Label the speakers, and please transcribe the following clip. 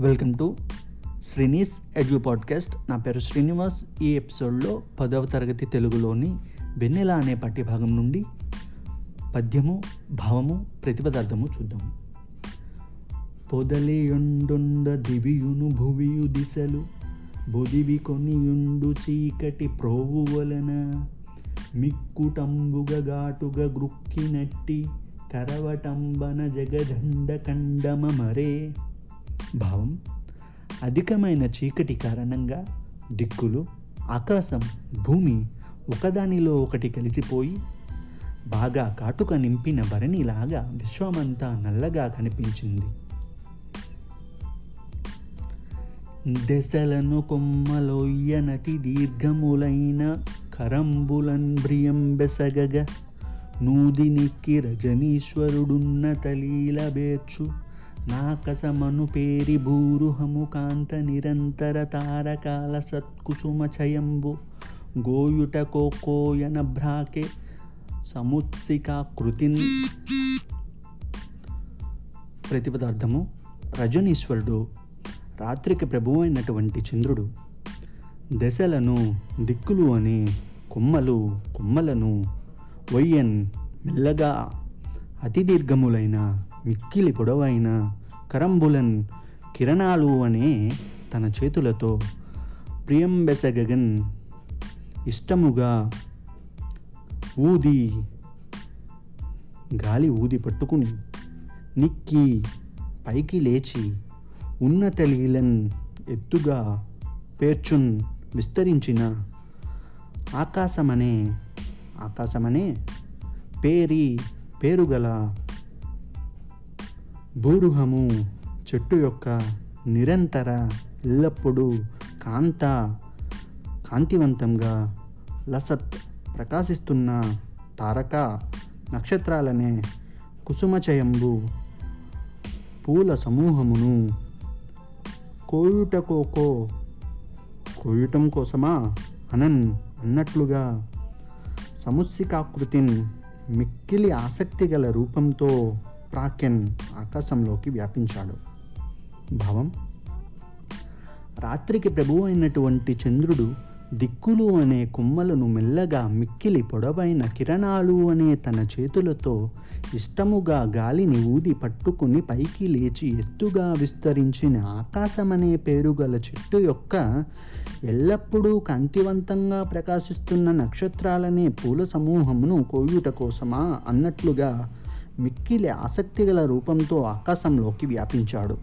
Speaker 1: Welcome to Srini's edu podcast. నా పేరు శ్రీనివాస్. ఈ ఎపిసోడ్లో పదవ తరగతి తెలుగులోని వెన్నెల అనే పాఠ్యభాగం నుండి పద్యము భావము ప్రతిపదార్థము చూద్దాము. పొదలియుండుండ దివియును భువియు దిశలు బొదివి కొనియుండు చీకటి ప్రోవు వలన మిక్కుటంబుగ గ్రుక్కి గ్రుక్కినట్టి కరవటంబన జగదండ కండమ మరే భావం అధికమైన చీకటి కారణంగా దిక్కులు ఆకాశం భూమి ఒకదానిలో ఒకటి కలిసిపోయి బాగా కాటుక నింపిన భరణిలాగా విశ్వమంతా నల్లగా కనిపించింది. దశలను కొమ్మలోయ్యనతి దీర్ఘములైన కరంబులన్ భ్రియం బెసగగ నూదినిక్కి రజనీశ్వరుడున్న తలీల బేర్చు నాకసమను పేరి భూరుహము కాంత నిరంతర తారకాల సత్కుసుమ చయంబు. గోయుట కోకోయన భ్రాకే సముత్సికాకృతిన్ ప్రతిపదార్థము రజనీశ్వరుడు రాత్రికి ప్రభువైనటువంటి అయినటువంటి చంద్రుడు. దశలను దిక్కులు అని కొమ్మలు కొమ్మలను వయ్యన్ మెల్లగా అతి దీర్ఘములైన మిక్కిలి పొడవైన కరంబులన్ కిరణాలు అనే తన చేతులతో ప్రియంబెసగగన్ ఇష్టముగా ఊది గాలి ఊది పట్టుకుని నిక్కి పైకి లేచి ఉన్నత లీలన్ ఎత్తుగా పేర్చున్ విస్తరించిన ఆకాశమనే ఆకాశమనే పేరి పేరుగల భూరుహము చెట్టు యొక్క నిరంతర ఎల్లప్పుడూ కాంత కాంతివంతంగా లసత్ ప్రకాశిస్తున్న తారక నక్షత్రాలనే కుసుమచయంబు పూల సమూహమును. కోయుటకోకో కోయుటం కోసమా? అనన్ అన్నట్లుగా సముత్సికాకృతిన్ మిక్కిలి ఆసక్తి గల రూపంతో ప్రాకెన్ ఆకాశంలోకి వ్యాపించాడు. భావం? రాత్రికి ప్రభువు అయినటువంటి చంద్రుడు దిక్కులు అనే కొమ్మలను మెల్లగా మిక్కిలి పొడవైన కిరణాలు అనే తన చేతులతో ఇష్టముగా గాలిని ఊది పట్టుకుని పైకి లేచి ఎత్తుగా విస్తరించిన ఆకాశమనే పేరు గల చెట్టు యొక్క ఎల్లప్పుడూ కాంతివంతంగా ప్రకాశిస్తున్న నక్షత్రాలనే పూల సమూహమును కోయుట కోసమా అన్నట్లుగా మిక్కిలి ఆసక్తిగల రూపంతో ఆకాశంలోకి వ్యాపించాడు.